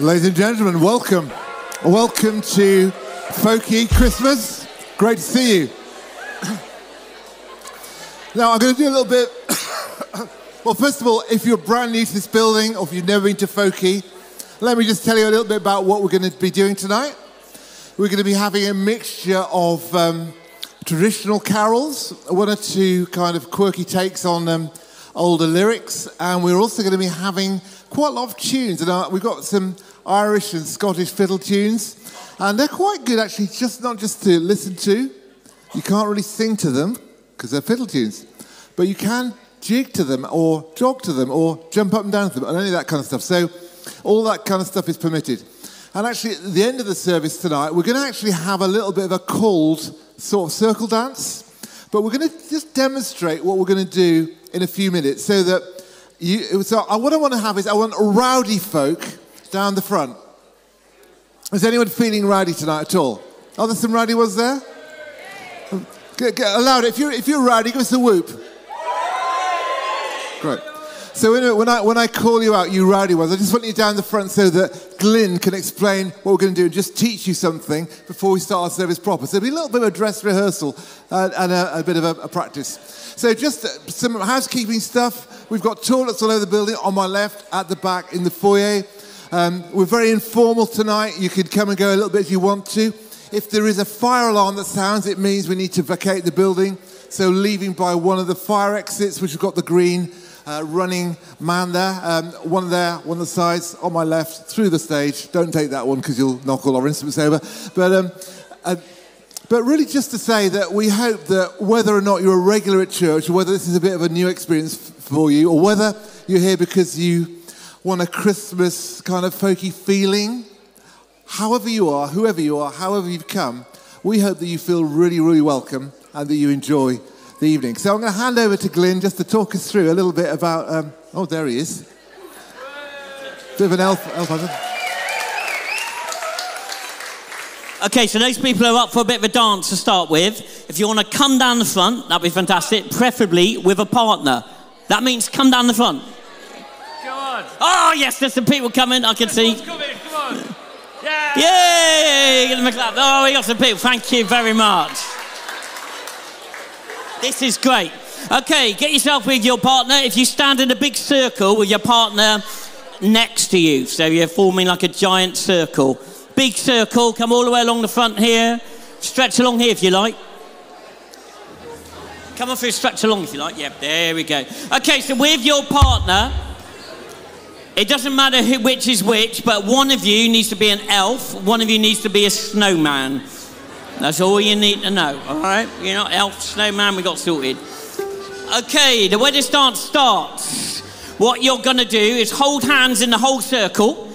Ladies and gentlemen, welcome. Welcome to Folky Christmas. Great to see you. Now, I'm going to do a little bit. well, first of all, if you're brand new to this building or if you've never been to Folky, let me just tell you a little bit about what we're going to be doing tonight. We're going to be having a mixture of um, traditional carols, one or two kind of quirky takes on um, older lyrics, and we're also going to be having quite a lot of tunes. And uh, we've got some Irish and Scottish fiddle tunes, and they're quite good actually, just not just to listen to. You can't really sing to them because they're fiddle tunes. But you can jig to them or jog to them or jump up and down to them and any of that kind of stuff. So all that kind of stuff is permitted. And actually, at the end of the service tonight, we're going to actually have a little bit of a called sort of circle dance. But we're going to just demonstrate what we're going to do in a few minutes so that you, so what I want to have is I want rowdy folk down the front. Is anyone feeling rowdy tonight at all? Are there some rowdy ones there? Get, get aloud. If you're, if you're rowdy, give us a whoop. Great. So when I, when I call you out, you rowdy ones, I just want you down the front so that Glyn can explain what we're going to do and just teach you something before we start our service proper. So it'll be a little bit of a dress rehearsal uh, and a, a, bit of a, a practice. So just some housekeeping stuff. We've got toilets all over the building, on my left, at the back, in the foyer. Um, we're very informal tonight. You could come and go a little bit if you want to. If there is a fire alarm that sounds, it means we need to vacate the building. So leaving by one of the fire exits, which have got the green uh, running man there, um, one there, one of the sides, on my left, through the stage. Don't take that one because you'll knock all our instruments over. But, um, uh, but really, just to say that we hope that whether or not you're a regular at church, or whether this is a bit of a new experience for you, or whether you're here because you want a Christmas kind of folky feeling, however you are, whoever you are, however you've come, we hope that you feel really, really welcome and that you enjoy the evening. So I'm going to hand over to Glyn just to talk us through a little bit about. Um, oh, there he is. Bit of an elf. elf Okay, so those people are up for a bit of a dance to start with. If you want to come down the front, that'd be fantastic, preferably with a partner. That means come down the front. On. Oh, yes, there's some people coming, I can see. Come in, come on. Yeah. Yay! Give them a clap. Oh, we got some people. Thank you very much. This is great. Okay, get yourself with your partner. If you stand in a big circle with your partner next to you, so you're forming like a giant circle. Big circle, come all the way along the front here. Stretch along here if you like. Come on through, stretch along if you like. Yep, there we go. Okay, so with your partner, it doesn't matter who, which is which, but one of you needs to be an elf, one of you needs to be a snowman. That's all you need to know, all right? You're not elf, snowman, we got sorted. Okay, the wedding dance starts. What you're to do is hold hands in the whole circle.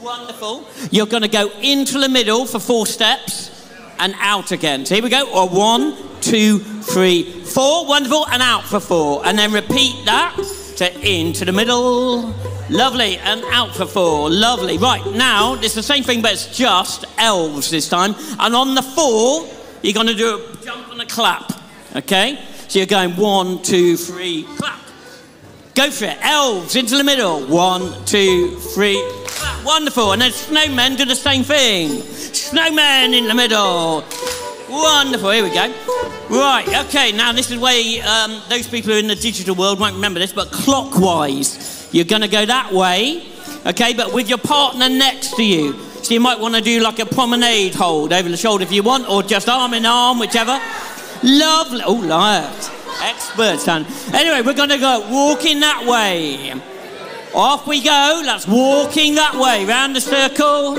Wonderful. You're to go into the middle for four steps and out again. So here we go. Or one, two, three, four. Wonderful. And out for four. And then repeat that. So into the middle. Lovely. And out for four. Lovely. Right, now, it's the same thing, but it's just elves this time. And on the four, you're going to do a jump and a clap. Okay? So you're going one, two, three, clap. Go for it. Elves into the middle. One, two, three, clap. Wonderful. And then snowmen do the same thing. Snowmen in the middle. Wonderful. Here we go. Right. Okay. Now this is where um, those people who are in the digital world won't remember this, but clockwise. You're going to go that way. Okay, but with your partner next to you. So you might want to do like a promenade hold over the shoulder if you want, or just arm in arm, whichever. Lovely. Oh, liars. Experts, son. Anyway, we're going to go walking that way. Off we go. Let's walking that way. Round the circle.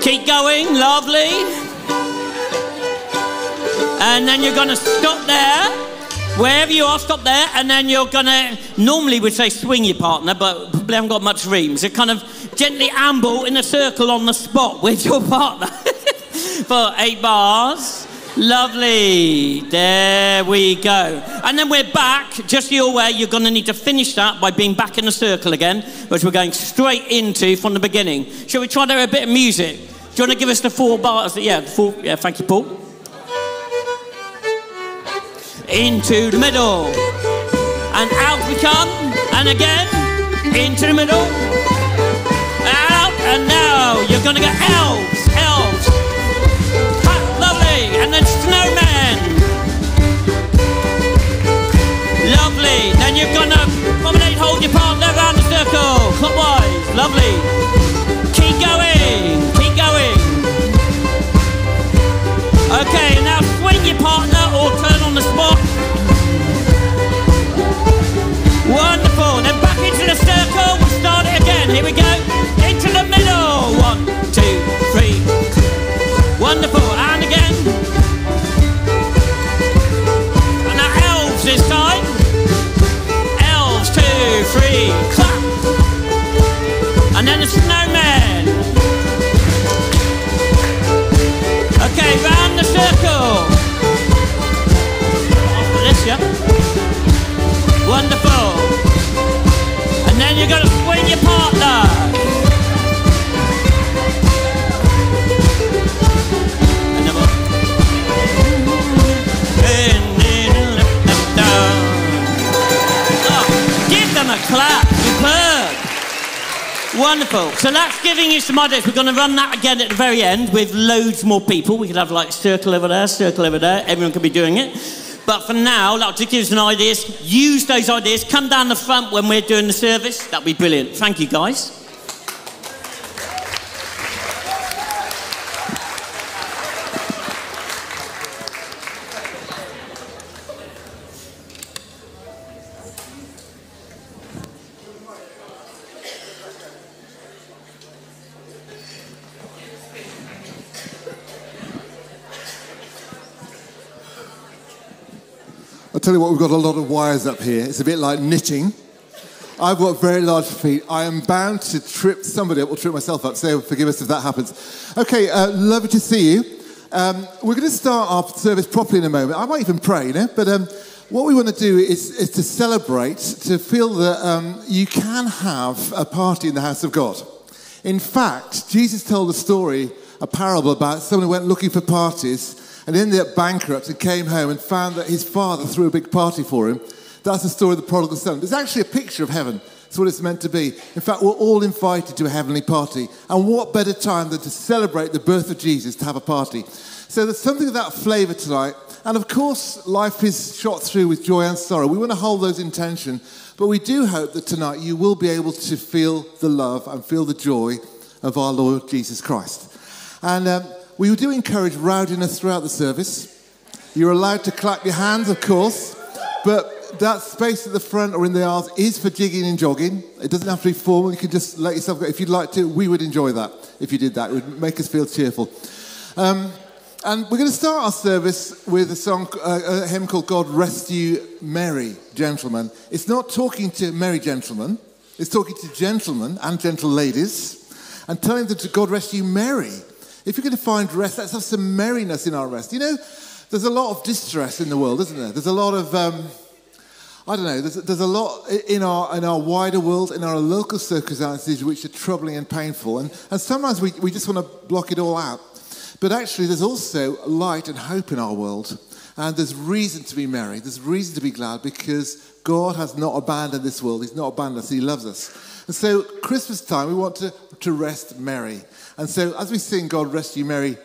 Keep going. Lovely. And then you're going to stop there. Wherever you are, stop there. And then you're to, normally we'd say swing your partner, but probably haven't got much room. So kind of gently amble in a circle on the spot with your partner for eight bars. Lovely. There we go. And then we're back. Just your way, you're going to need to finish that by being back in the circle again, which we're going straight into from the beginning. Shall we try there a bit of music? Do you want to give us the four bars? Yeah, four. Yeah, thank you, Paul. Into the middle. And out we come. And again, into the middle. Here we go. Wonderful. So that's giving you some ideas. We're going to run that again at the very end with loads more people. We could have like circle over there, circle over there. Everyone could be doing it. But for now, to give you some ideas, use those ideas. Come down the front when we're doing the service. That'd be brilliant. Thank you, guys. Tell you what, we've got a lot of wires up here. It's a bit like knitting. I've got very large feet. I am bound to trip somebody up or trip myself up, so forgive us if that happens. Okay, uh, lovely to see you. Um, we're going to start our service properly in a moment. I might even pray, you know, but um, what we want to do is, is to celebrate, to feel that um, you can have a party in the house of God. In fact, Jesus told a story, a parable about someone who went looking for parties and ended up bankrupt and came home and found that his father threw a big party for him. That's the story of the prodigal son. There's actually a picture of heaven. That's what it's meant to be. In fact, we're all invited to a heavenly party. And what better time than to celebrate the birth of Jesus to have a party? So there's something of that flavour tonight. And of course, life is shot through with joy and sorrow. We want to hold those in tension. But we do hope that tonight you will be able to feel the love and feel the joy of our Lord Jesus Christ. And um, we do encourage rowdiness throughout the service. You're allowed to clap your hands, of course, but that space at the front or in the aisles is for jigging and jogging. It doesn't have to be formal. You can just let yourself go. If you'd like to, we would enjoy that if you did that. It would make us feel cheerful. Um, and we're going to start our service with a song, uh, a hymn called God Rest You Merry Gentlemen. It's not talking to merry gentlemen, it's talking to gentlemen and gentle ladies and telling them to God rest you merry. If you're going to find rest, let's have some merriness in our rest. You know, there's a lot of distress in the world, isn't there? There's a lot of, um, I don't know, there's, there's a lot in our, in our wider world, in our local circumstances, which are troubling and painful. And, and sometimes we, we just want to block it all out. But actually, there's also light and hope in our world. And there's reason to be merry. There's reason to be glad because God has not abandoned this world. He's not abandoned us. He loves us. And so, Christmas time, we want to, to rest merry. And so, as we sing God Rest You Merry,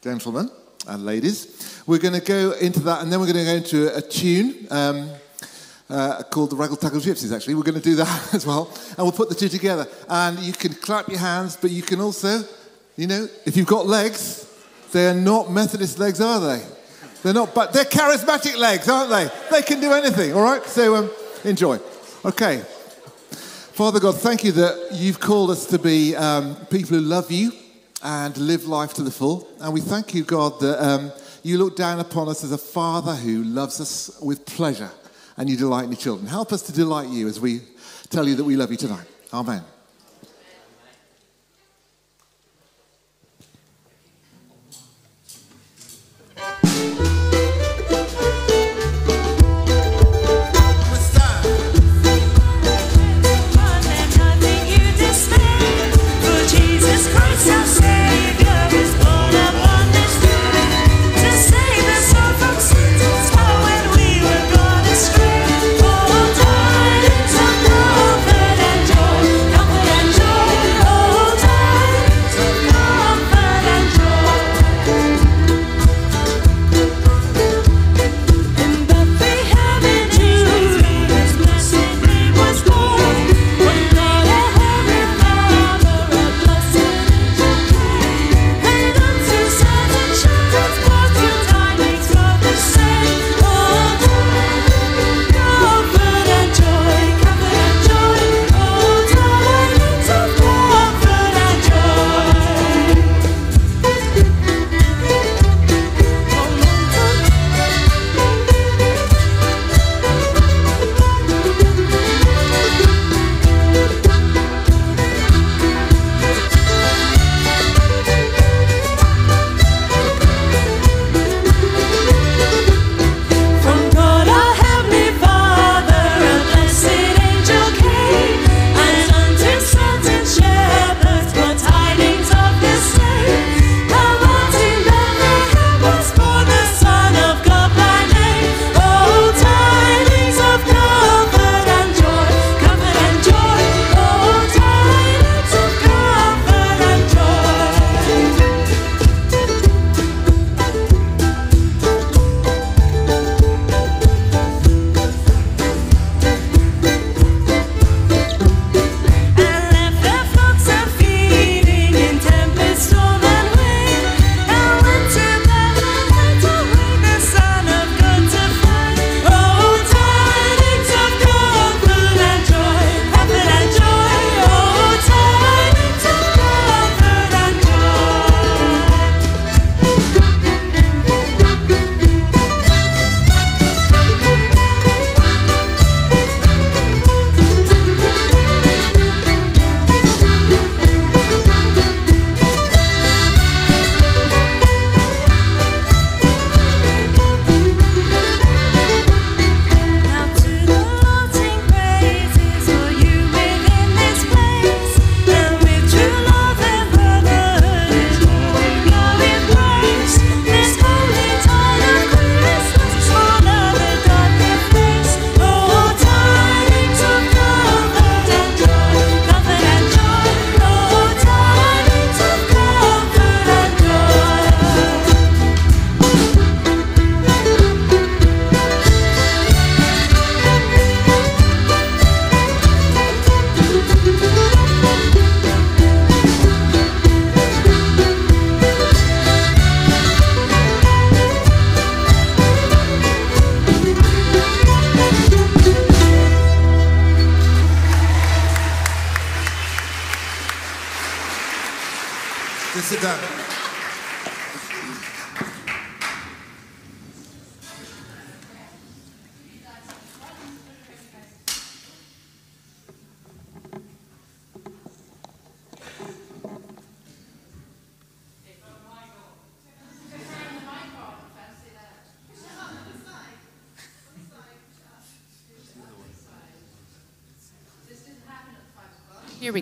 gentlemen and ladies, we're going to go into that. And then we're going to go into a, tune. Um, uh, called the Raggle Taggle Gypsies, actually. We're going to do that as well. And we'll put the two together. And you can clap your hands, but you can also, you know, if you've got legs, they're not Methodist legs, are they? They're not, but they're charismatic legs, aren't they? They can do anything, all right? So um, enjoy. Okay. Father God, thank you that you've called us to be um, people who love you and live life to the full. And we thank you, God, that um, you look down upon us as a father who loves us with pleasure and you delight in your children. Help us to delight you as we tell you that we love you tonight. Amen.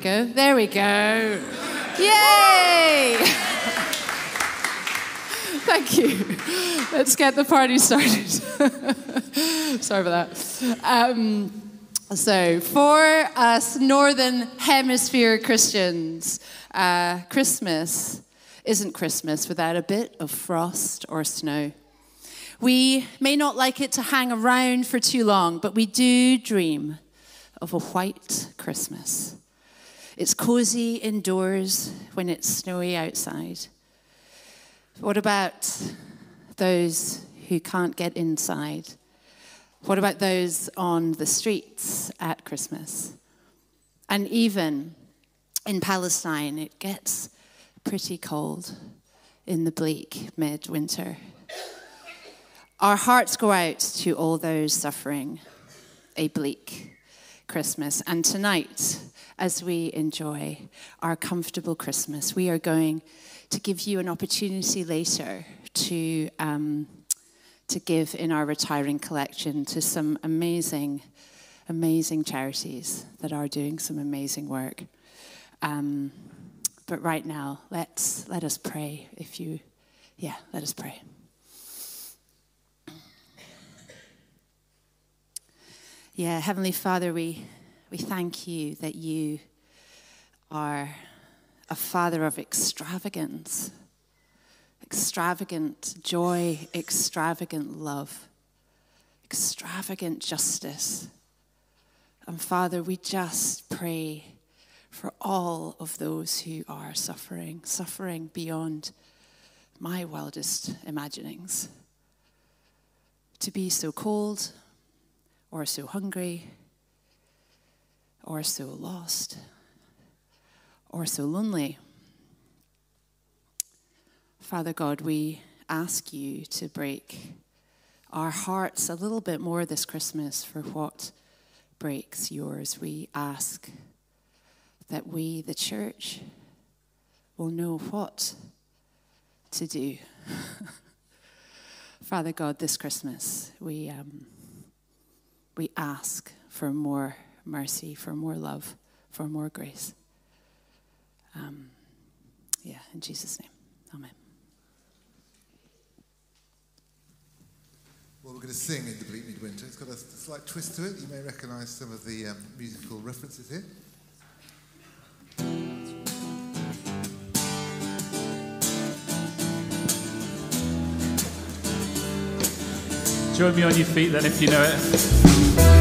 Go. There we go. Yay! Thank you. Let's get the party started. Sorry about that. Um, so, for us Northern Hemisphere Christians, uh, Christmas isn't Christmas without a bit of frost or snow. We may not like it to hang around for too long, but we do dream of a white Christmas. It's cozy indoors when it's snowy outside. What about those who can't get inside? What about those on the streets at Christmas? And even in Palestine, it gets pretty cold in the bleak midwinter. Our hearts go out to all those suffering a bleak Christmas. And tonight, as we enjoy our comfortable Christmas, we are going to give you an opportunity later to, um, to give in our retiring collection to some amazing, amazing charities that are doing some amazing work. Um, but right now, let's let us pray. If you, yeah, let us pray. Yeah, Heavenly Father, we we thank you that you are a father of extravagance, extravagant joy, extravagant love, extravagant justice. And Father, we just pray for all of those who are suffering, suffering beyond my wildest imaginings. To be so cold or so hungry or so lost or so lonely. Father God, we ask you to break our hearts a little bit more this Christmas for what breaks yours. We ask that we, the church, will know what to do. Father God, this Christmas, we, um, we ask for more mercy, for more love, for more grace. Um, yeah, in Jesus' name. Amen. Well, we're going to sing in the Bleak Midwinter. It's got a slight twist to it. You may recognize some of the um, musical references here. Join me on your feet then if you know it.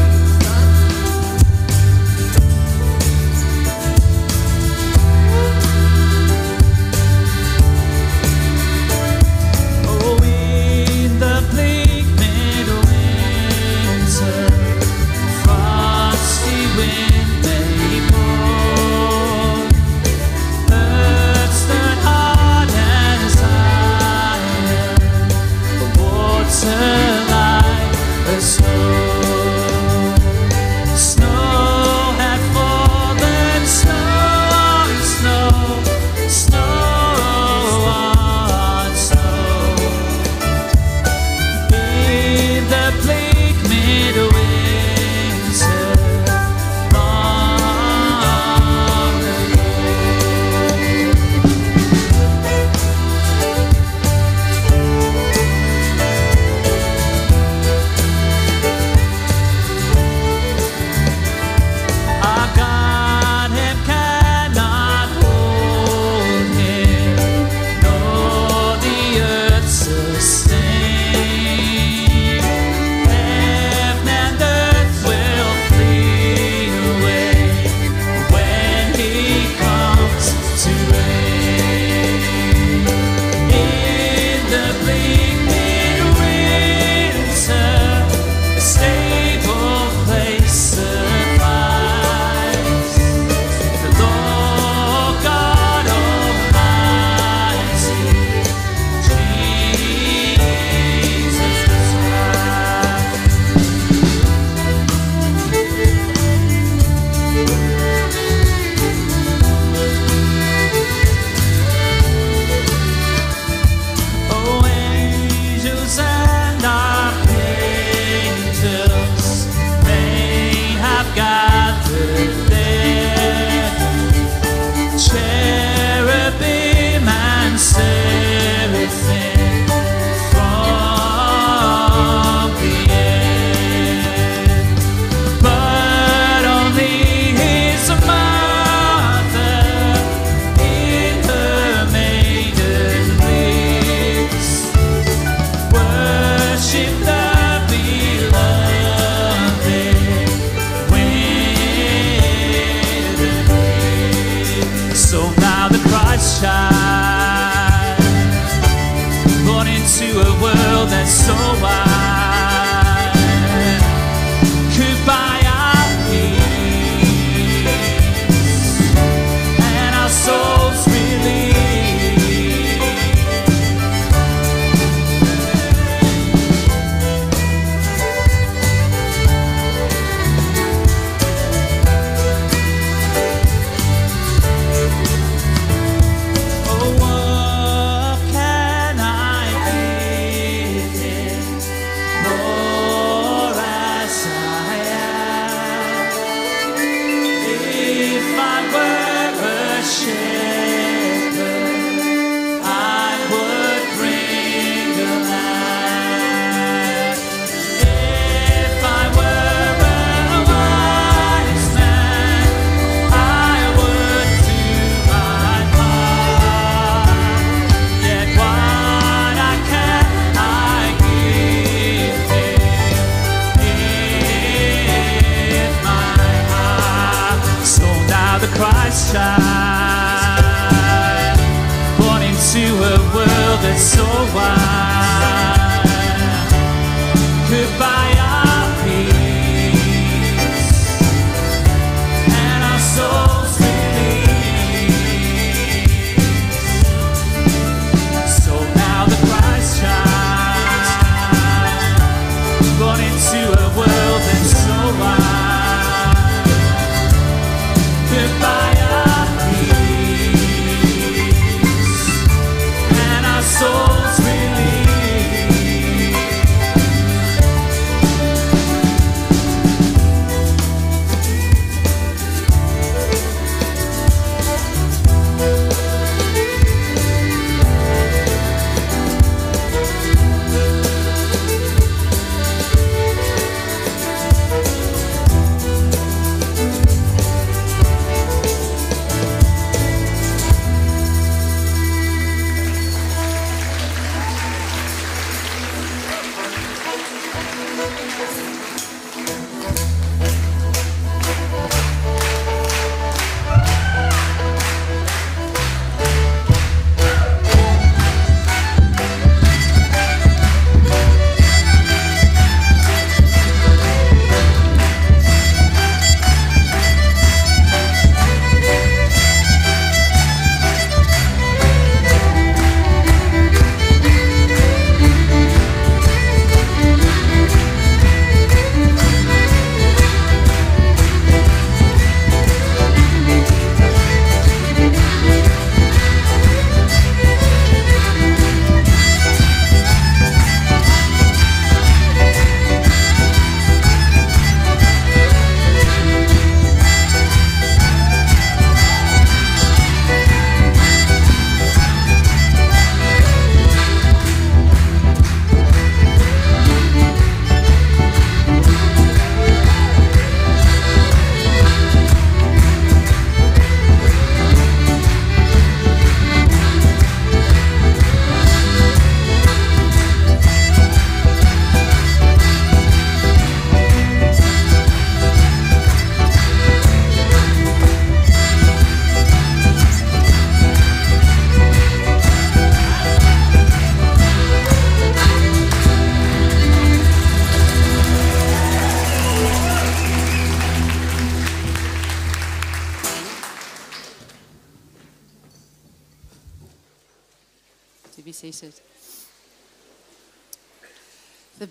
Child, born into a world that's so wide,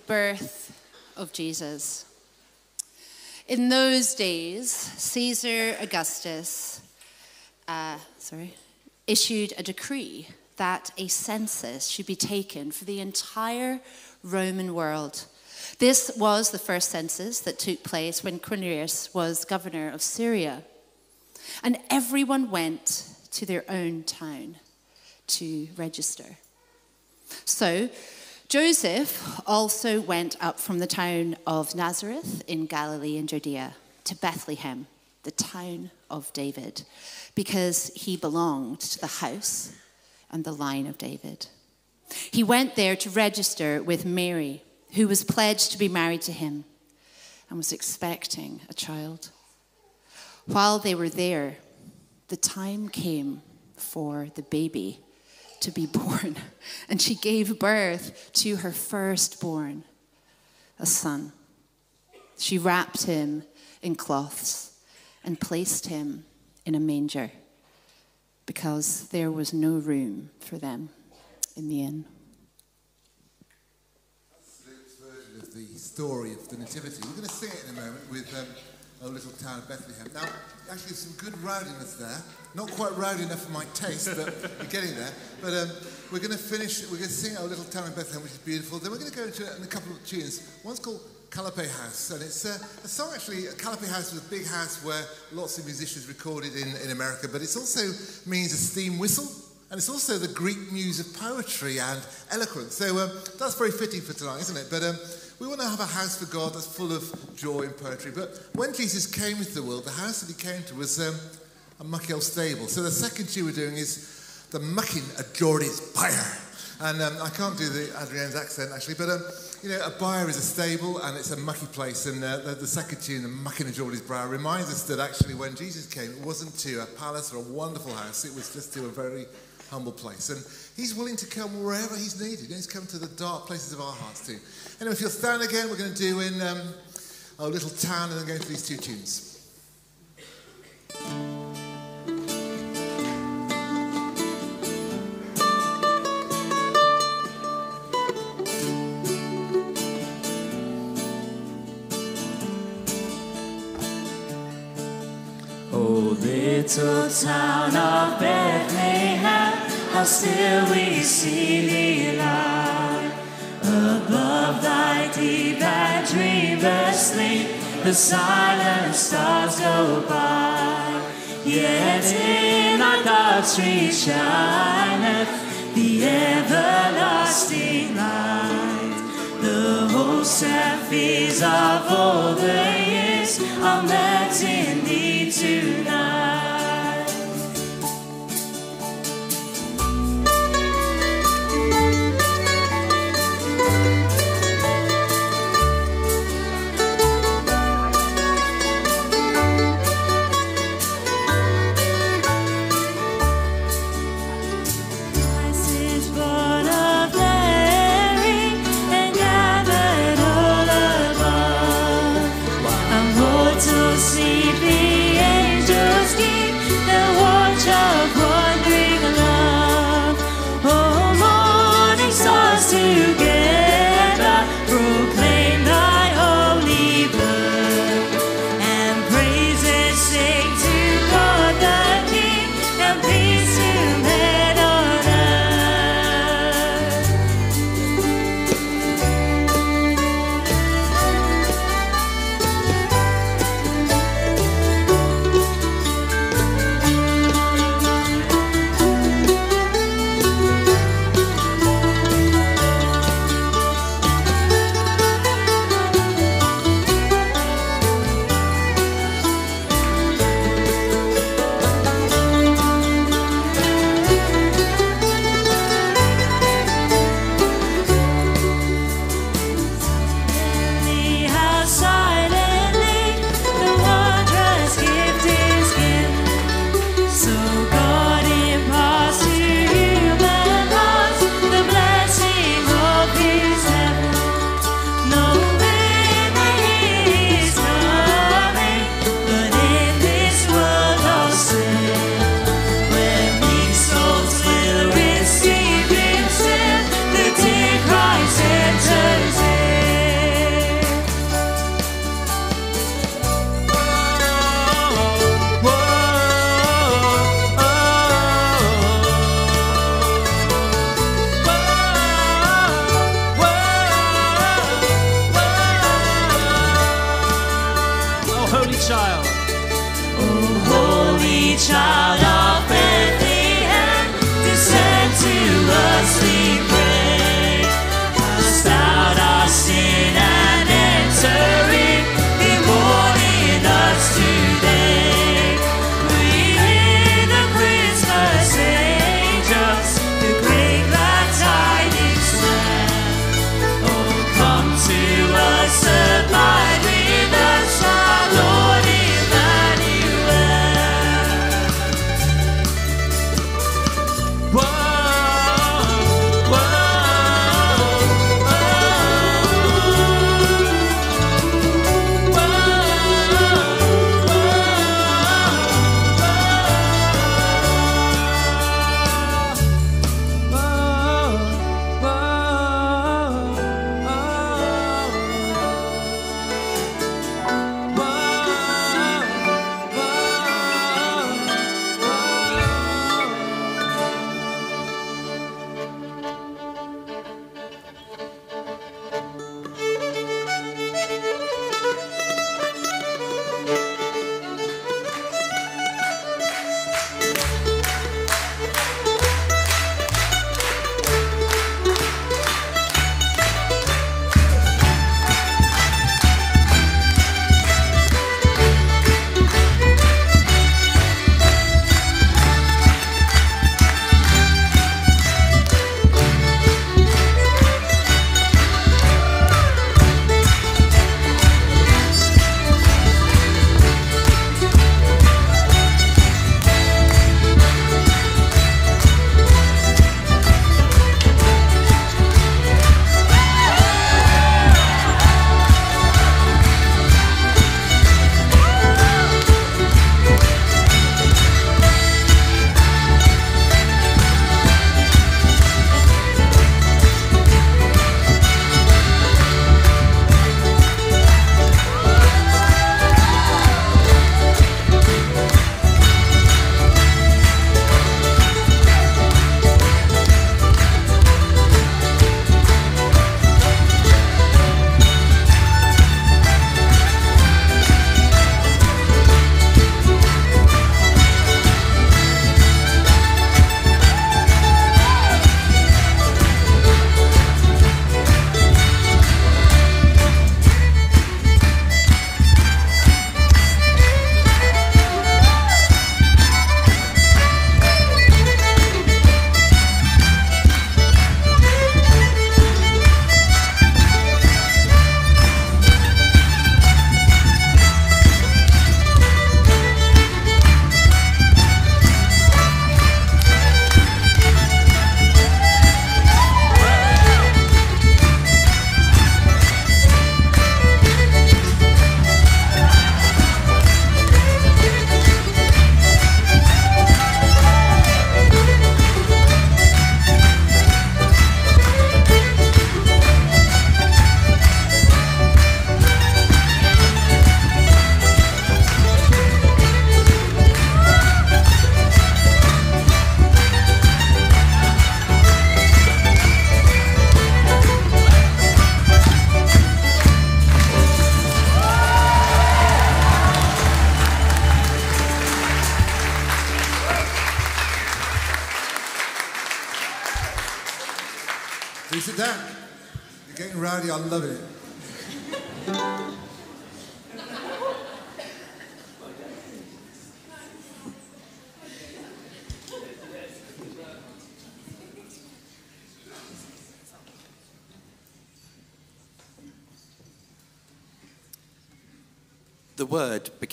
birth of Jesus. In those days, Caesar Augustus, uh, sorry, issued a decree that a census should be taken for the entire Roman world. This was the first census that took place when Quirinius was governor of Syria. And everyone went to their own town to register. So Joseph also went up from the town of Nazareth in Galilee and Judea to Bethlehem, the town of David, because he belonged to the house and the line of David. He went there to register with Mary, who was pledged to be married to him and was expecting a child. While they were there, the time came for the baby to be born, and she gave birth to her firstborn, a son. She wrapped him in cloths and placed him in a manger because there was no room for them in the inn. Luke's version of the story of the Nativity. We're going to sing it in a moment with um, O Little Town of Bethlehem. Now, actually, some good rowdiness there. Not quite rowdy enough for my taste, but we're getting there. But um, we're going to finish, we're going to sing Our Little Town in Bethlehem, which is beautiful. Then we're going to go into a, a couple of tunes. One's called Calliope House, and it's uh, a song actually, Calliope House was a big house where lots of musicians recorded in, in America, but it also means a steam whistle. And it's also the Greek muse of poetry and eloquence. So um, that's very fitting for tonight, isn't it? But um, we want to have a house for God that's full of joy and poetry. But when Jesus came into the world, the house that he came to was um, a mucky old stable. So the second tune we're doing is the mucking of Geordie's Byre. And um, I can't do the Adrienne's accent actually, but um, you know, a byre is a stable and it's a mucky place. And uh, the, the second tune, the mucking of Geordie's brow, reminds us that actually when Jesus came, it wasn't to a palace or a wonderful house, it was just to a very humble place. And he's willing to come wherever he's needed. He's come to the dark places of our hearts too. Anyway, if you'll stand again, we're going to do in um, our little town and then go into these two tunes. Little town of Bethlehem, how still we see thee lie. Above thy deep and dreamless sleep, the silent stars go by. Yet in thy dark street shineth the everlasting light. The and fears of all the years are met in thee tonight.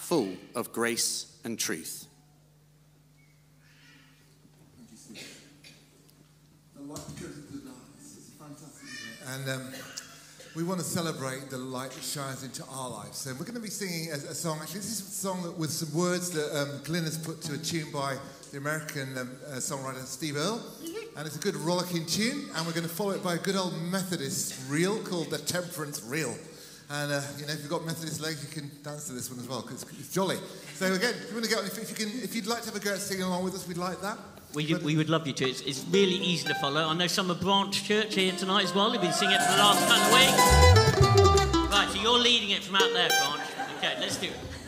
full of grace and truth. The light goes into the darkness. It's fantastic, isn't it? And um, we want to celebrate the light that shines into our lives. So we're going to be singing a, a song. Actually, this is a song that, with some words that um, Glenn has put to a tune by the American um, uh, songwriter Steve Earle. And it's a good rollicking tune. And we're going to follow it by a good old Methodist reel called the Temperance Reel. And uh, you know, if you've got Methodist legs, you can dance to this one as well because it's jolly. So again, if you want to go, if, if you can, if you'd like to have a go at singing along with us, we'd like that. We, we would love you to. It's, it's really easy to follow. I know some of Branch Church here tonight as well. They've been singing it for the last couple of weeks. Right, so you're leading it from out there, Branch. Okay, let's do it.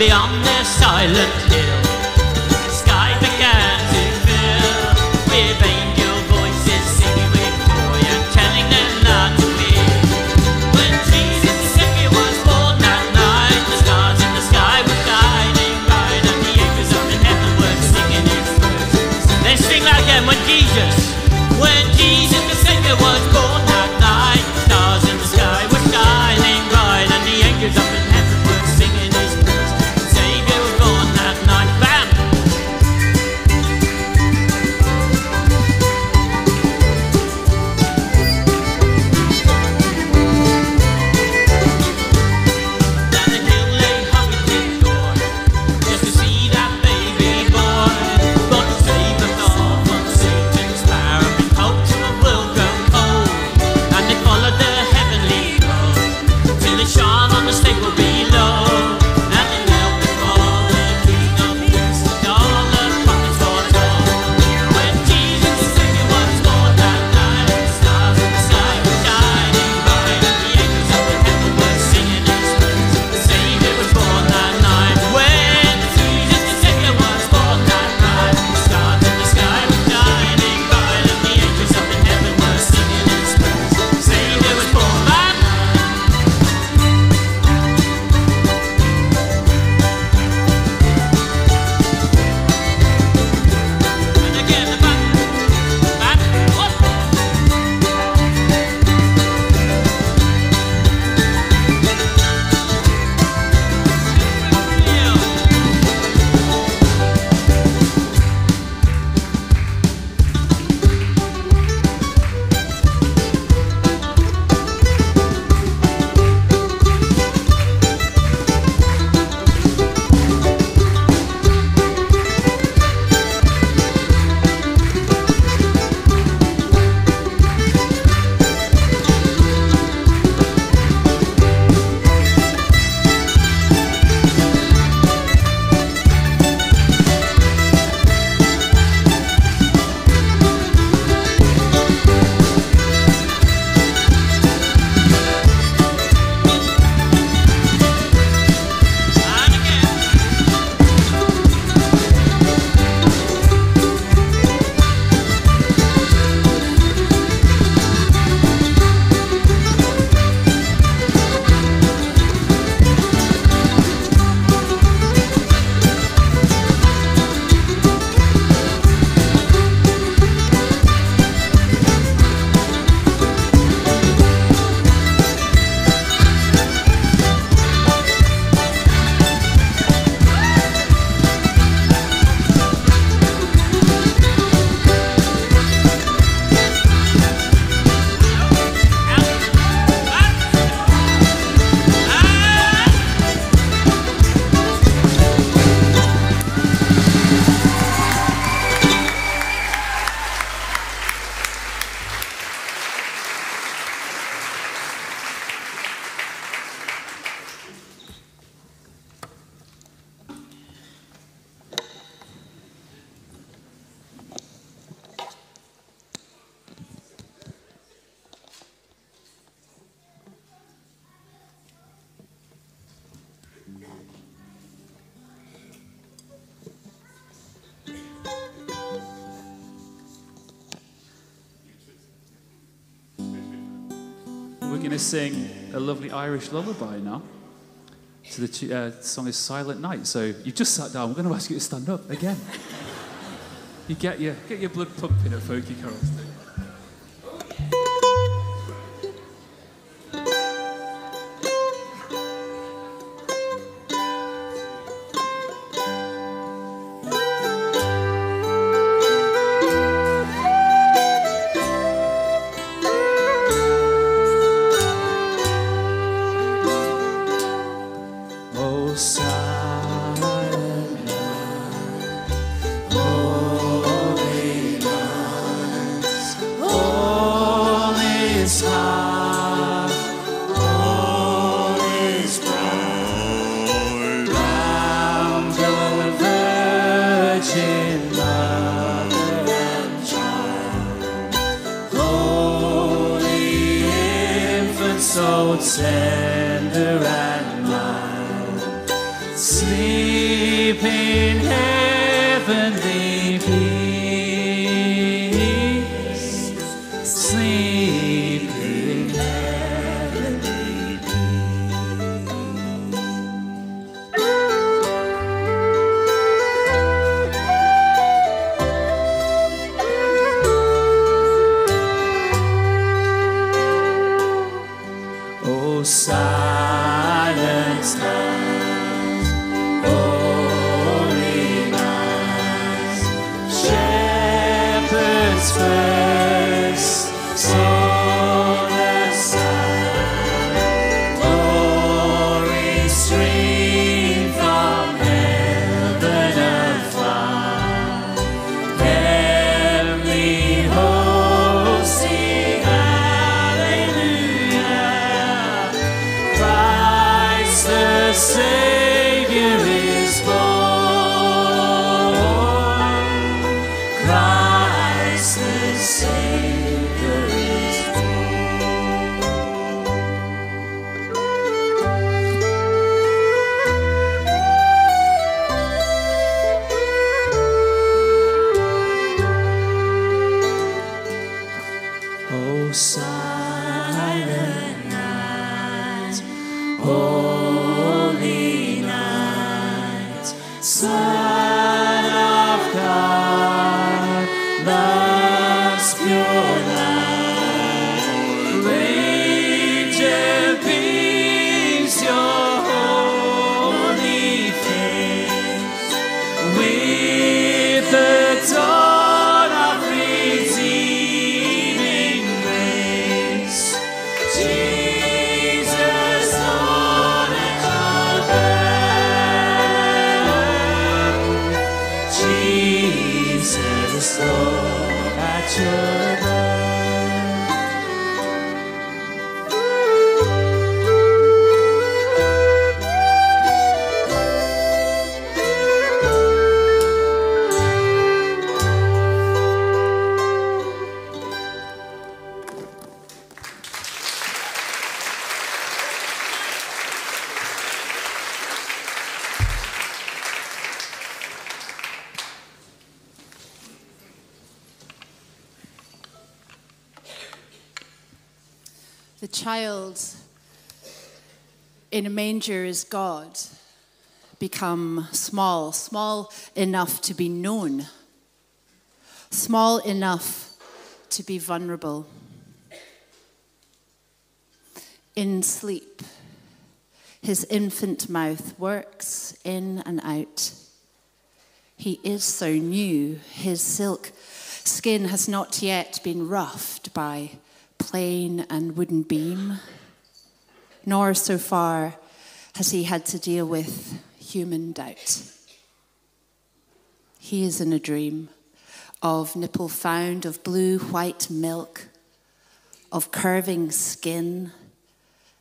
Beyond their silent hill, sing a lovely Irish lullaby now. So the uh, song is Silent Night. So you just sat down. We're going to ask you to stand up again. you get your, get your blood pumping at Folky Carols. The child in a manger is God, become small, small enough to be known, small enough to be vulnerable. In sleep, his infant mouth works in and out. He is so new, his silk skin has not yet been roughed by plane and wooden beam, nor so far has he had to deal with human doubt. He is in a dream of nipple found, of blue white milk, of curving skin,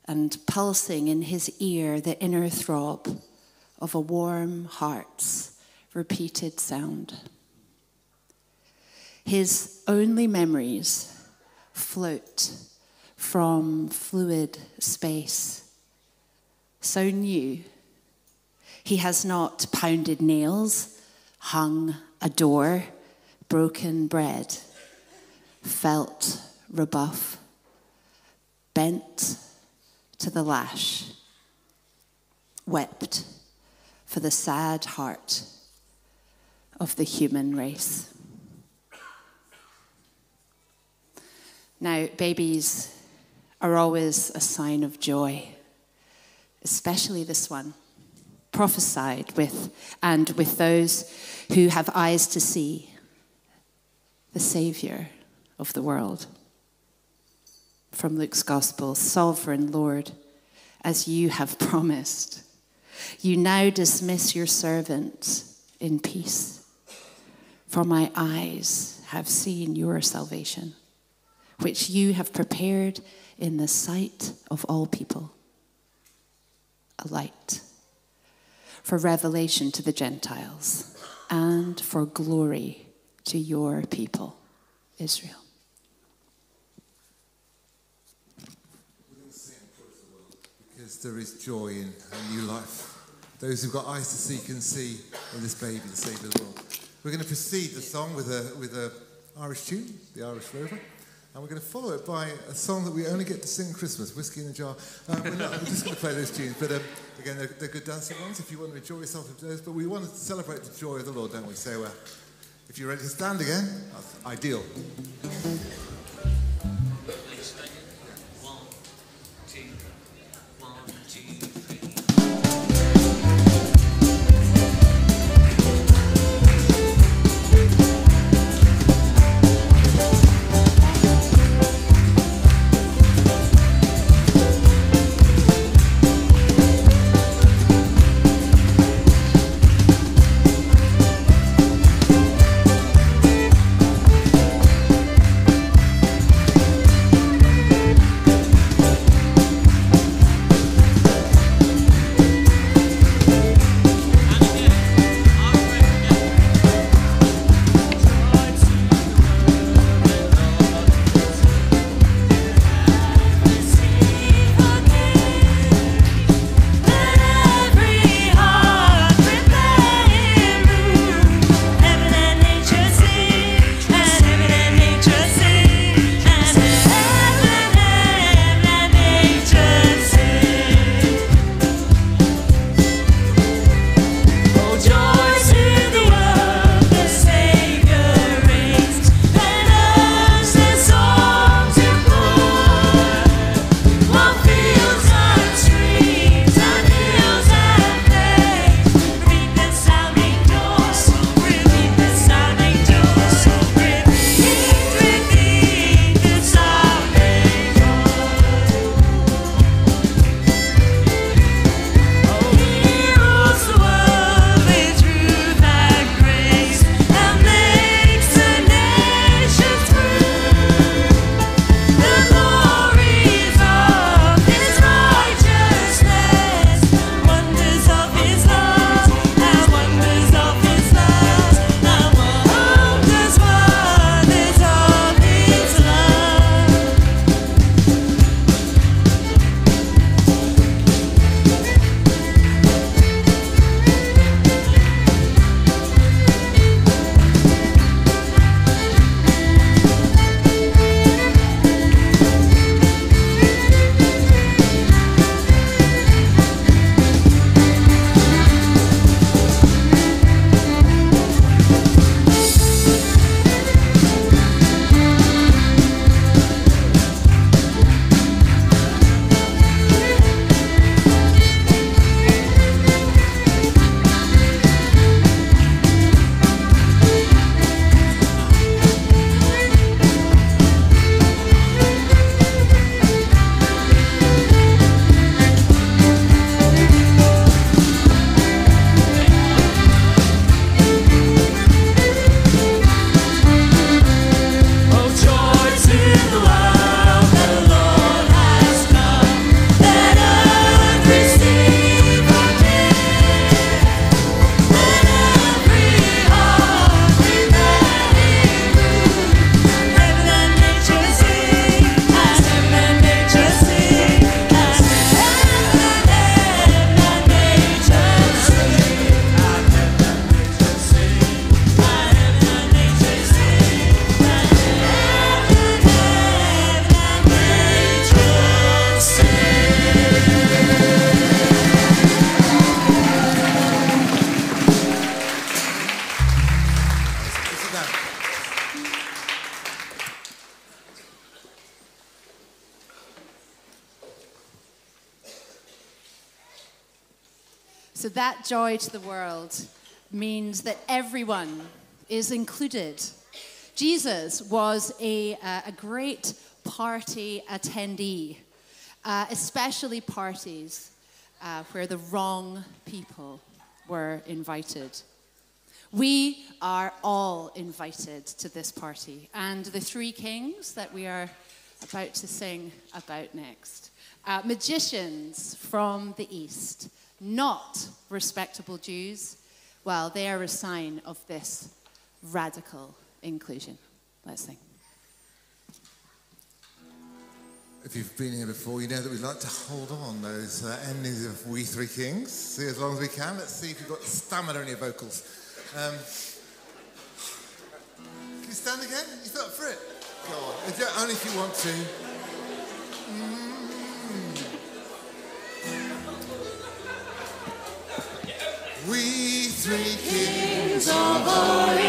and pulsing in his ear the inner throb of a warm heart's repeated sound. His only memories float from fluid space. So new. He has not pounded nails, hung a door, broken bread, felt rebuff, bent to the lash, wept for the sad heart of the human race. Now, babies are always a sign of joy, especially this one, prophesied with, and with those who have eyes to see the Savior of the world. From Luke's Gospel, Sovereign Lord, as you have promised, you now dismiss your servant in peace. For my eyes have seen your salvation, which you have prepared in the sight of all people a light for revelation to the Gentiles and for glory to your people, Israel. Because there is joy in a new life. Those who've got eyes to see can see in this baby, the Saviour of the world. We're going to precede the song with a with a Irish tune, the Irish Rover, and we're going to follow it by a song that we only get to sing Christmas, Whiskey in a Jar. Um, we're, not, we're just going to play those tunes, but um, again, they're, they're good dancing ones if you want to enjoy yourself with those. But we want to celebrate the joy of the Lord, don't we? So, uh, if you're ready to stand again, that's ideal. Joy to the world means that everyone is included. Jesus was a, uh, a great party attendee, uh, especially parties uh, where the wrong people were invited. We are all invited to this party, and the three kings that we are about to sing about next uh, magicians from the east, not respectable Jews, well, they are a sign of this radical inclusion. Let's sing. If you've been here before, you know that we like to hold on those uh, endings of We Three Kings, see as long as we can. Let's see if you've got stamina in your vocals. Um, can you stand again? You felt for it? Go on. If only if you want to. Mm. We Three Kings. Bearing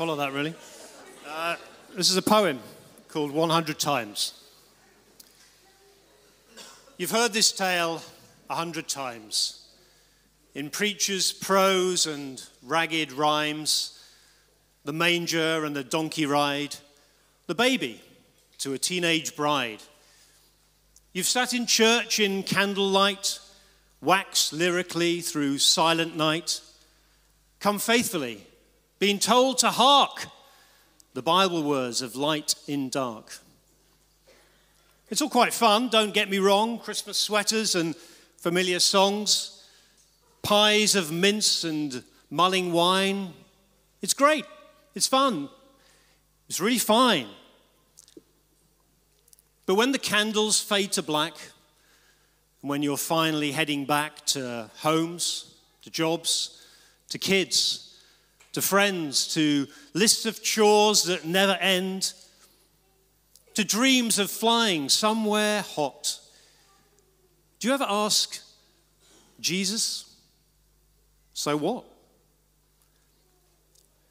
follow that really. Uh, this is a poem called 100 Times. You've heard this tale a hundred times in preachers' prose and ragged rhymes, the manger and the donkey ride, the baby to a teenage bride. You've sat in church in candlelight, wax lyrically through silent night, come faithfully, been told to hark the Bible words of light in dark. It's all quite fun, don't get me wrong. Christmas sweaters and familiar songs, pies of mince and mulling wine. It's great, it's fun, it's really fine. But when the candles fade to black, and when you're finally heading back to homes, to jobs, to kids, to friends, to lists of chores that never end, to dreams of flying somewhere hot. Do you ever ask Jesus, so what?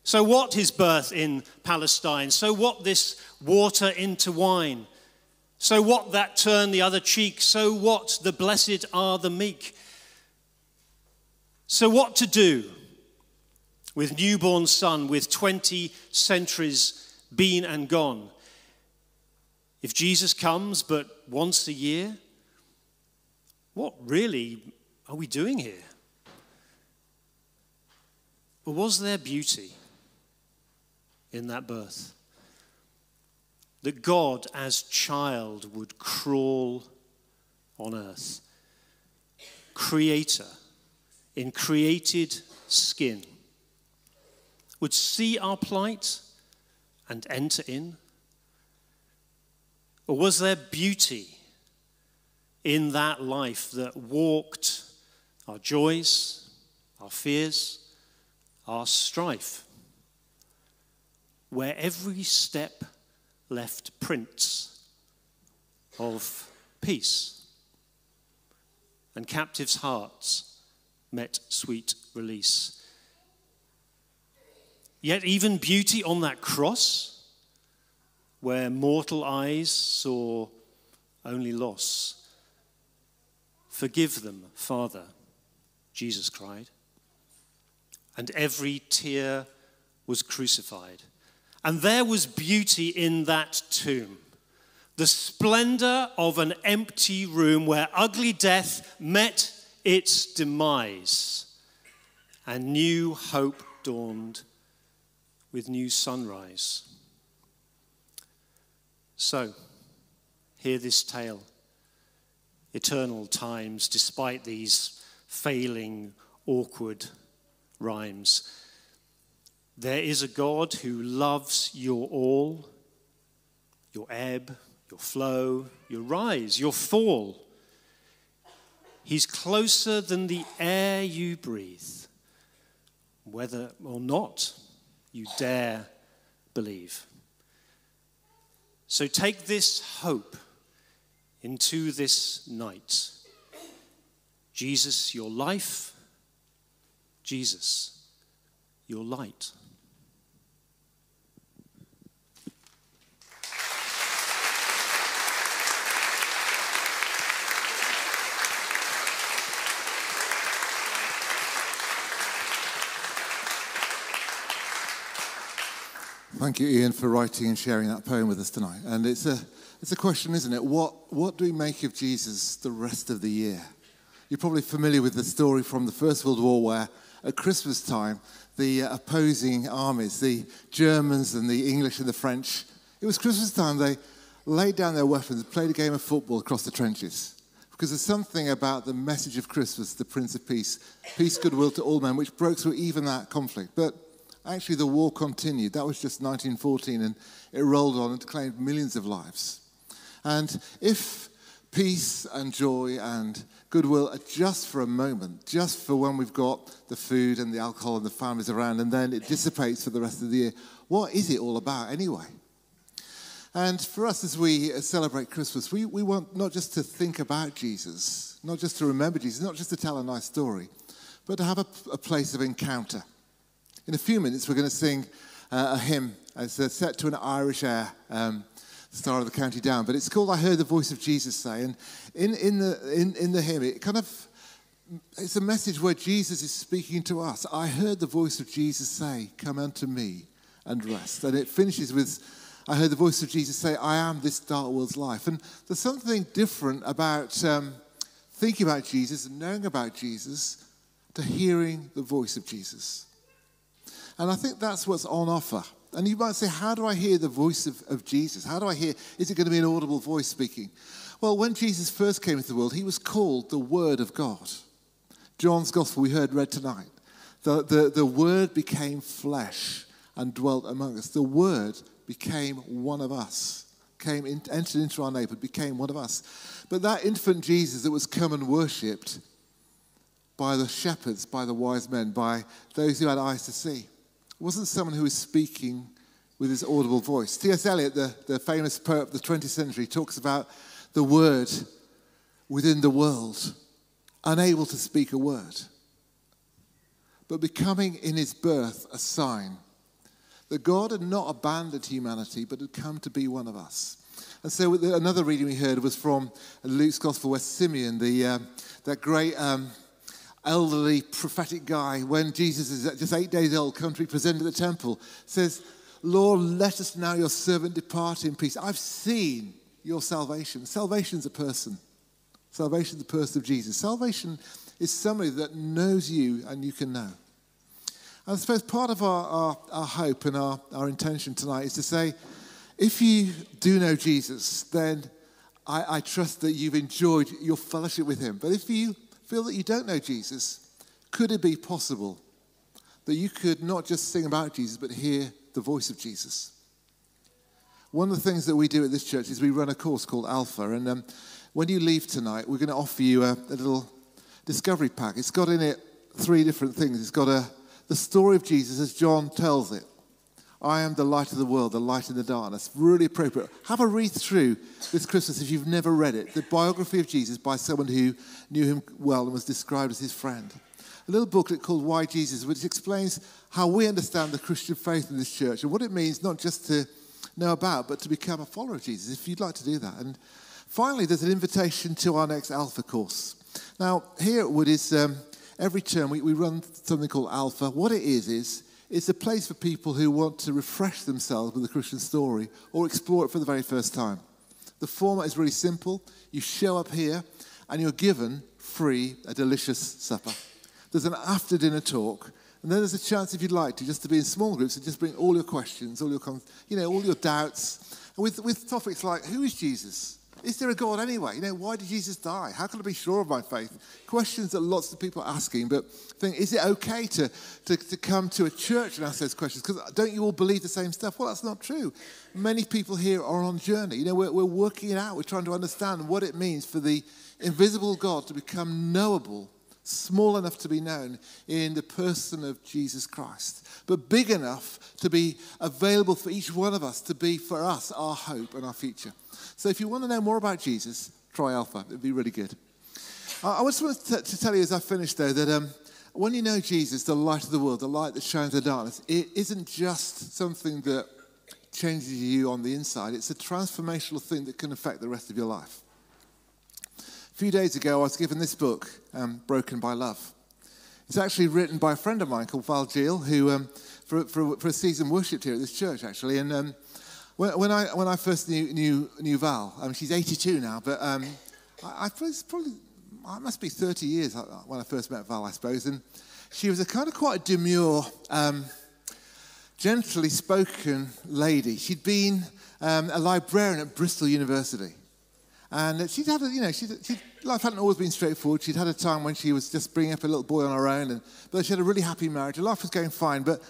So what his birth in Palestine? So what this water into wine? So what that turn the other cheek? So what the blessed are the meek? So what to do with newborn son with 20 centuries been and gone? If Jesus comes but once a year, what really are we doing here? But was there beauty in that birth? That God, as child, would crawl on earth. Creator, in created skin, would see our plight and enter in? Or was there beauty in that life that walked our joys, our fears, our strife, where every step left prints of peace and captives' hearts met sweet release? Yet, even beauty on that cross, where mortal eyes saw only loss. Forgive them, Father, Jesus cried. And every tear was crucified. And there was beauty in that tomb. The splendor of an empty room where ugly death met its demise. And new hope dawned with new sunrise. So, hear this tale. Eternal times, despite these failing, awkward rhymes. There is a God who loves your all, your ebb, your flow, your rise, your fall. He's closer than the air you breathe, whether or not you dare believe. So take this hope into this night. Jesus, your life. Jesus, your light. Thank you, Ian, for writing and sharing that poem with us tonight. And it's a, it's a question, isn't it? What, what do we make of Jesus the rest of the year? You're probably familiar with the story from the First World War where at Christmas time, the uh, opposing armies, the Germans and the English and the French, it was Christmas time, they laid down their weapons played a game of football across the trenches. Because there's something about the message of Christmas, the Prince of Peace, peace, goodwill to all men, which broke through even that conflict. But actually, the war continued. That was just 1914, and it rolled on and claimed millions of lives. And if peace and joy and goodwill are just for a moment, just for when we've got the food and the alcohol and the families around, and then it dissipates for the rest of the year, what is it all about anyway? And for us, as we celebrate Christmas, we, we want not just to think about Jesus, not just to remember Jesus, not just to tell a nice story, but to have a, a place of encounter. In a few minutes, we're going to sing uh, a hymn. It's uh, set to an Irish air, um, Star of the County Down. But it's called I Heard the Voice of Jesus Say. And in, in, the, in, in the hymn, it kind of it's a message where Jesus is speaking to us. I heard the voice of Jesus say, Come unto me and rest. And it finishes with, I heard the voice of Jesus say, I am this dark world's life. And there's something different about um, thinking about Jesus and knowing about Jesus to hearing the voice of Jesus. And I think that's what's on offer. And you might say, How do I hear the voice of, of Jesus? How do I hear? Is it going to be an audible voice speaking? Well, when Jesus first came into the world, he was called the Word of God. John's Gospel we heard read tonight. The, the, the Word became flesh and dwelt among us. The Word became one of us, came in, entered into our neighborhood, became one of us. But that infant Jesus that was come and worshipped by the shepherds, by the wise men, by those who had eyes to see, wasn't someone who was speaking with his audible voice. T.S. Eliot, the, the famous poet of the 20th century, talks about the Word within the world unable to speak a word, but becoming in his birth a sign that God had not abandoned humanity, but had come to be one of us. And so another reading we heard was from Luke's Gospel, where Simeon, the, uh, that great um, elderly prophetic guy, when Jesus is just eight days old, come to be presented at the temple, says, Lord, let us now your servant depart in peace. I've seen your salvation. Salvation's a person. Salvation is the person of Jesus. Salvation is somebody that knows you and you can know. I suppose part of our, our, our hope and our, our intention tonight is to say, if you do know Jesus, then I, I trust that you've enjoyed your fellowship with him. But if you feel that you don't know Jesus, could it be possible that you could not just sing about Jesus, but hear the voice of Jesus? One of the things that we do at this church is we run a course called Alpha. And um, when you leave tonight, we're going to offer you a, a, little discovery pack. It's got in it three different things. It's got a, the story of Jesus as John tells it. I am the light of the world, the light in the darkness. Really appropriate. Have a read through this Christmas if you've never read it. The biography of Jesus by someone who knew him well and was described as his friend. A little booklet called Why Jesus, which explains how we understand the Christian faith in this church and what it means not just to know about, but to become a follower of Jesus, if you'd like to do that. And finally, there's an invitation to our next Alpha course. Now, here at Wood is um, every term we, we run something called Alpha. What it is, is it's a place for people who want to refresh themselves with the Christian story or explore it for the very first time. The format is really simple. You show up here and you're given free a delicious supper. There's an after dinner talk, and then there's a chance, if you'd like to, just to be in small groups and just bring all your questions, all your, you know, all your doubts, with, with topics like, who is Jesus? Is there a God anyway? You know, why did Jesus die? How can I be sure of my faith? Questions that lots of people are asking, but think, is it okay to, to, to come to a church and ask those questions? Because don't you all believe the same stuff? Well, that's not true. Many people here are on journey. You know, we're, we're working it out. We're trying to understand what it means for the invisible God to become knowable small enough to be known in the person of Jesus Christ, but big enough to be available for each one of us to be for us our hope and our future. So if you want to know more about Jesus, try Alpha. It'd be really good. I just want to, tell you as I finish, though, that um, when you know Jesus, the light of the world, the light that shines in the darkness, it isn't just something that changes you on the inside. It's a transformational thing that can affect the rest of your life. A few days ago, I was given this book, um, Broken by Love. It's actually written by a friend of mine called Val Gill, who um, for, for, for, a season worshipped here at this church, actually. And um, when, when, I, when I first knew, knew, knew Val, I mean, she's 82 now, but um, I, I probably, I must be 30 years when I first met Val, I suppose. And she was a kind of quite a demure, um, gently spoken lady. She'd been um, a librarian at Bristol University. And she'd had, a, you know, she'd, she'd, life hadn't always been straightforward. She'd had a time when she was just bringing up a little boy on her own, and, but she had a really happy marriage. Her life was going fine, but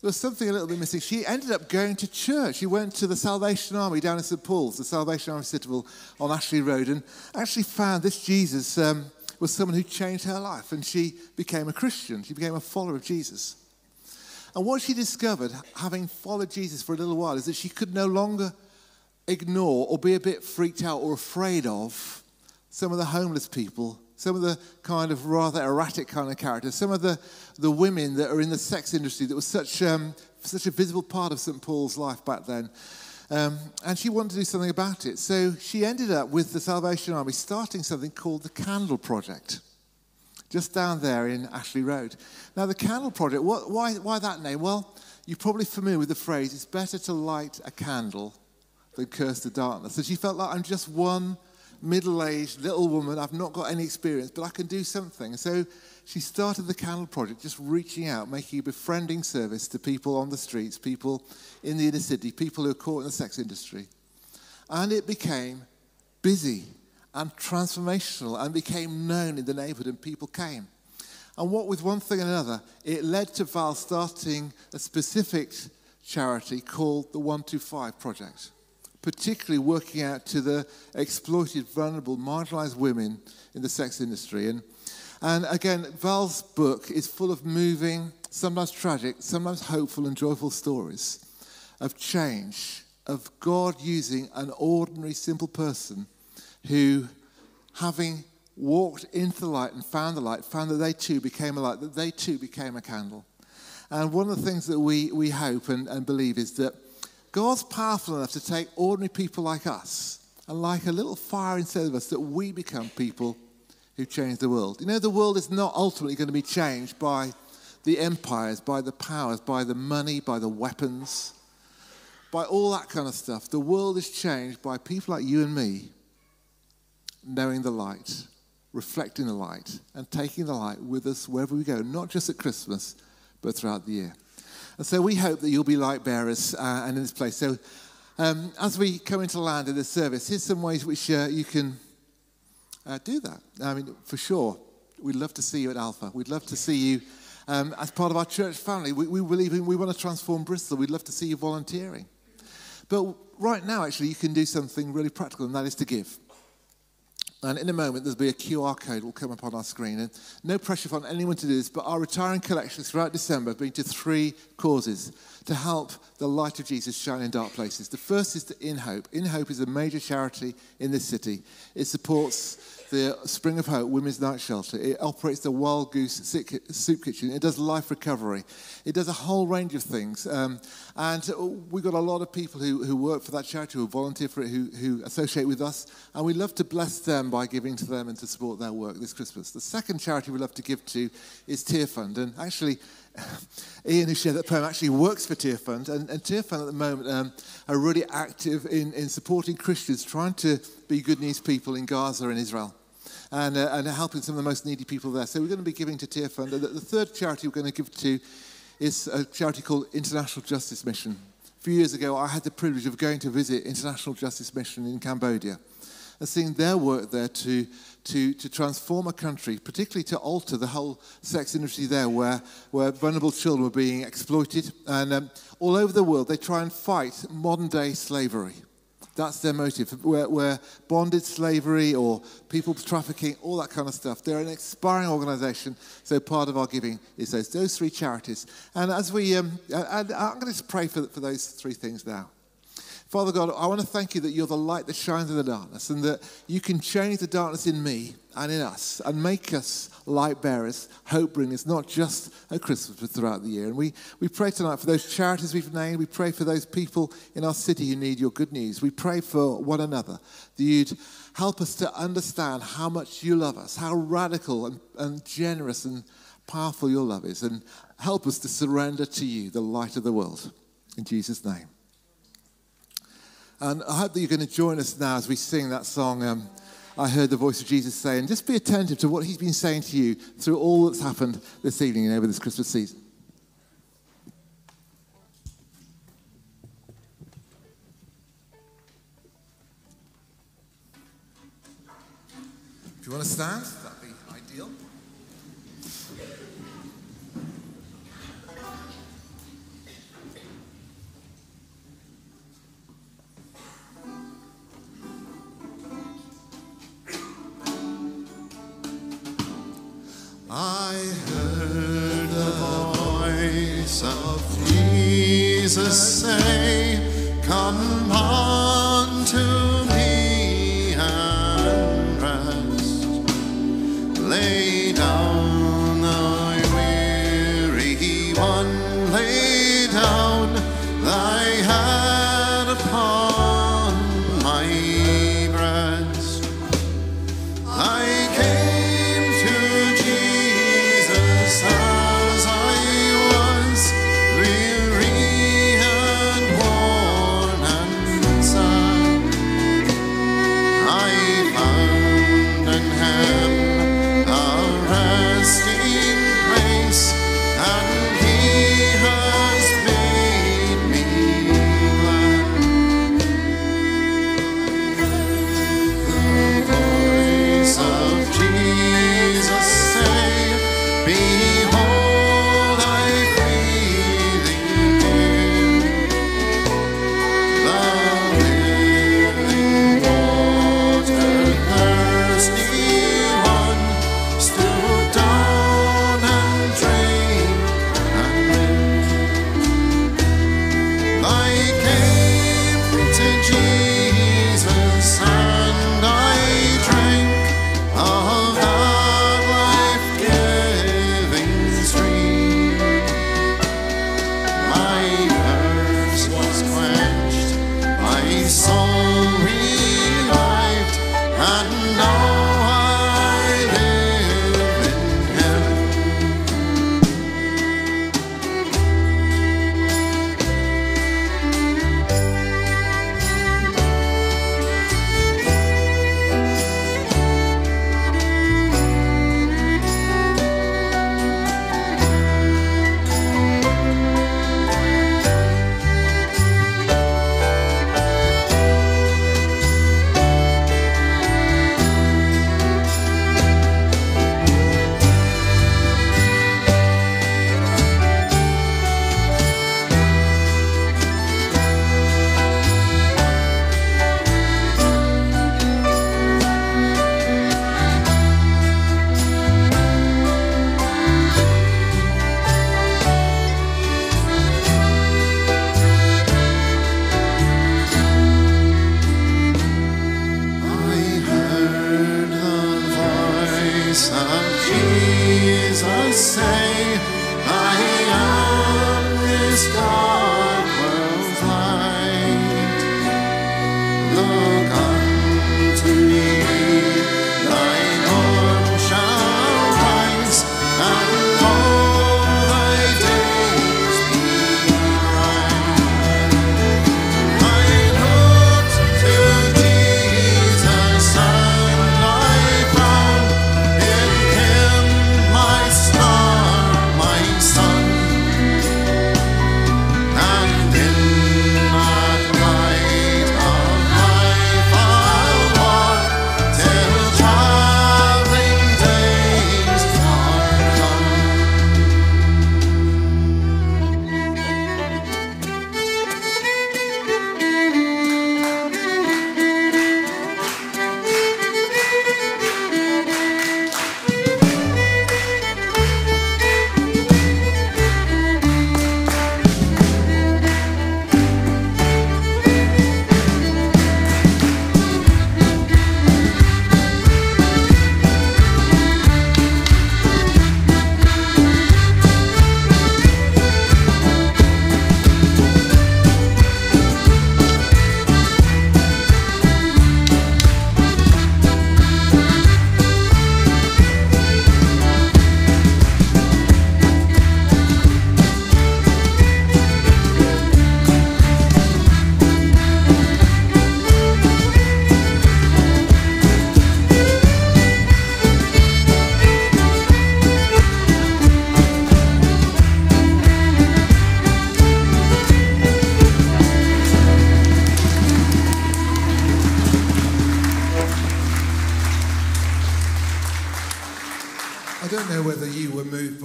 there was something a little bit missing. She ended up going to church. She went to the Salvation Army down in St. Paul's, the Salvation Army Citadel on Ashley Road, and actually found this Jesus um, was someone who changed her life, and she became a Christian. She became a follower of Jesus. And what she discovered, having followed Jesus for a little while, is that she could no longer ignore or be a bit freaked out or afraid of some of the homeless people, some of the kind of rather erratic kind of characters, some of the, the women that are in the sex industry that was such um, such a visible part of St. Paul's life back then. Um, and she wanted to do something about it. So she ended up with the Salvation Army starting something called the Candle Project, just down there in Ashley Road. Now, the Candle Project, what, why, why that name? Well, you're probably familiar with the phrase, it's better to light a candle than curse the darkness. So she felt like I'm just one middle aged little woman. I've not got any experience, but I can do something. So she started the Candle Project, just reaching out, making a befriending service to people on the streets, people in the inner city, people who are caught in the sex industry. And it became busy and transformational and became known in the neighborhood, and people came. And what with one thing and another, it led to Val starting a specific charity called the 125 Project, particularly working out to the exploited, vulnerable, marginalized women in the sex industry. And, and again, Val's book is full of moving, sometimes tragic, sometimes hopeful and joyful stories of change, of God using an ordinary, simple person who, having walked into the light and found the light, found that they too became a light, that they too became a candle. And one of the things that we, we hope and, and believe is that God's powerful enough to take ordinary people like us and like a little fire inside of us that we become people who change the world. You know, the world is not ultimately going to be changed by the empires, by the powers, by the money, by the weapons, by all that kind of stuff. The world is changed by people like you and me knowing the light, reflecting the light, and taking the light with us wherever we go, not just at Christmas, but throughout the year. And so we hope that you'll be light bearers uh, and in this place. So um, as we come into land in this service, here's some ways which uh, you can uh, do that. I mean, for sure, we'd love to see you at Alpha. We'd love to see you um, as part of our church family. We, we believe in, we want to transform Bristol. We'd love to see you volunteering. But right now, actually, you can do something really practical, and that is to give. And in a moment, there'll be a QR code will come up on our screen. And no pressure on anyone to do this, but our retiring collections throughout December have been to three causes to help the light of Jesus shine in dark places. The first is to In Hope. In Hope is a major charity in this city. It supports the Spring of Hope Women's Night Shelter. It operates the Wild Goose Soup Kitchen. It does life recovery. It does a whole range of things. Um, and we've got a lot of people who, who work for that charity, who volunteer for it, who, who associate with us. And we love to bless them by giving to them and to support their work this Christmas. The second charity we love to give to is Tearfund. And actually, Ian, who shared that poem, actually works for Tearfund. And, and Tearfund at the moment um, are really active in, in supporting Christians trying to be good news people in Gaza and Israel and, uh, and helping some of the most needy people there. So we're going to be giving to Tearfund. The, the third charity we're going to give to is a charity called International Justice Mission. A few years ago, I had the privilege of going to visit International Justice Mission in Cambodia and seeing their work there to, to, to transform a country, particularly to alter the whole sex industry there, where, where vulnerable children were being exploited. And um, all over the world, they try and fight modern day slavery. That's their motive. Where, where bonded slavery or people trafficking, all that kind of stuff. They're an inspiring organization. So part of our giving is those, those three charities. And as we, um, and I'm going to pray for, for those three things now. Father God, I want to thank you that you're the light that shines in the darkness and that you can change the darkness in me and in us and make us light bearers, hope bringers, not just at Christmas, but throughout the year. And we, we pray tonight for those charities we've named. We pray for those people in our city who need your good news. We pray for one another that you'd help us to understand how much you love us, how radical and, and generous and powerful your love is, and help us to surrender to you, the light of the world. In Jesus' name. And I hope that you're going to join us now as we sing that song. Um, I heard the voice of Jesus say, and just be attentive to what he's been saying to you through all that's happened this evening and over this Christmas season. If you want to stand, of Jesus say, Come unto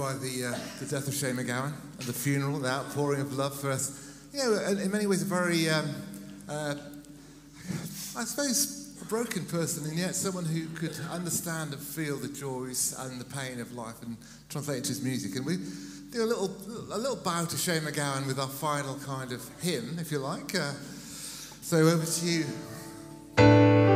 by the, uh, the death of Shane MacGowan and the funeral, the outpouring of love for us. You know, in many ways, a very, um, uh, I suppose, a broken person, and yet someone who could understand and feel the joys and the pain of life and translate it into his music. And we do a little, a little bow to Shane MacGowan with our final kind of hymn, if you like. Uh, so over to you.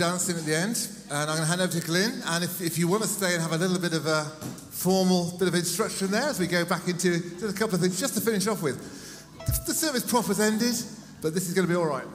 Dancing at the end, and I'm going to hand over to Glyn. And if, if you want to stay and have a little bit of a formal bit of instruction there as we go back into a couple of things just to finish off with. The, the service proper's ended, but this is going to be all right.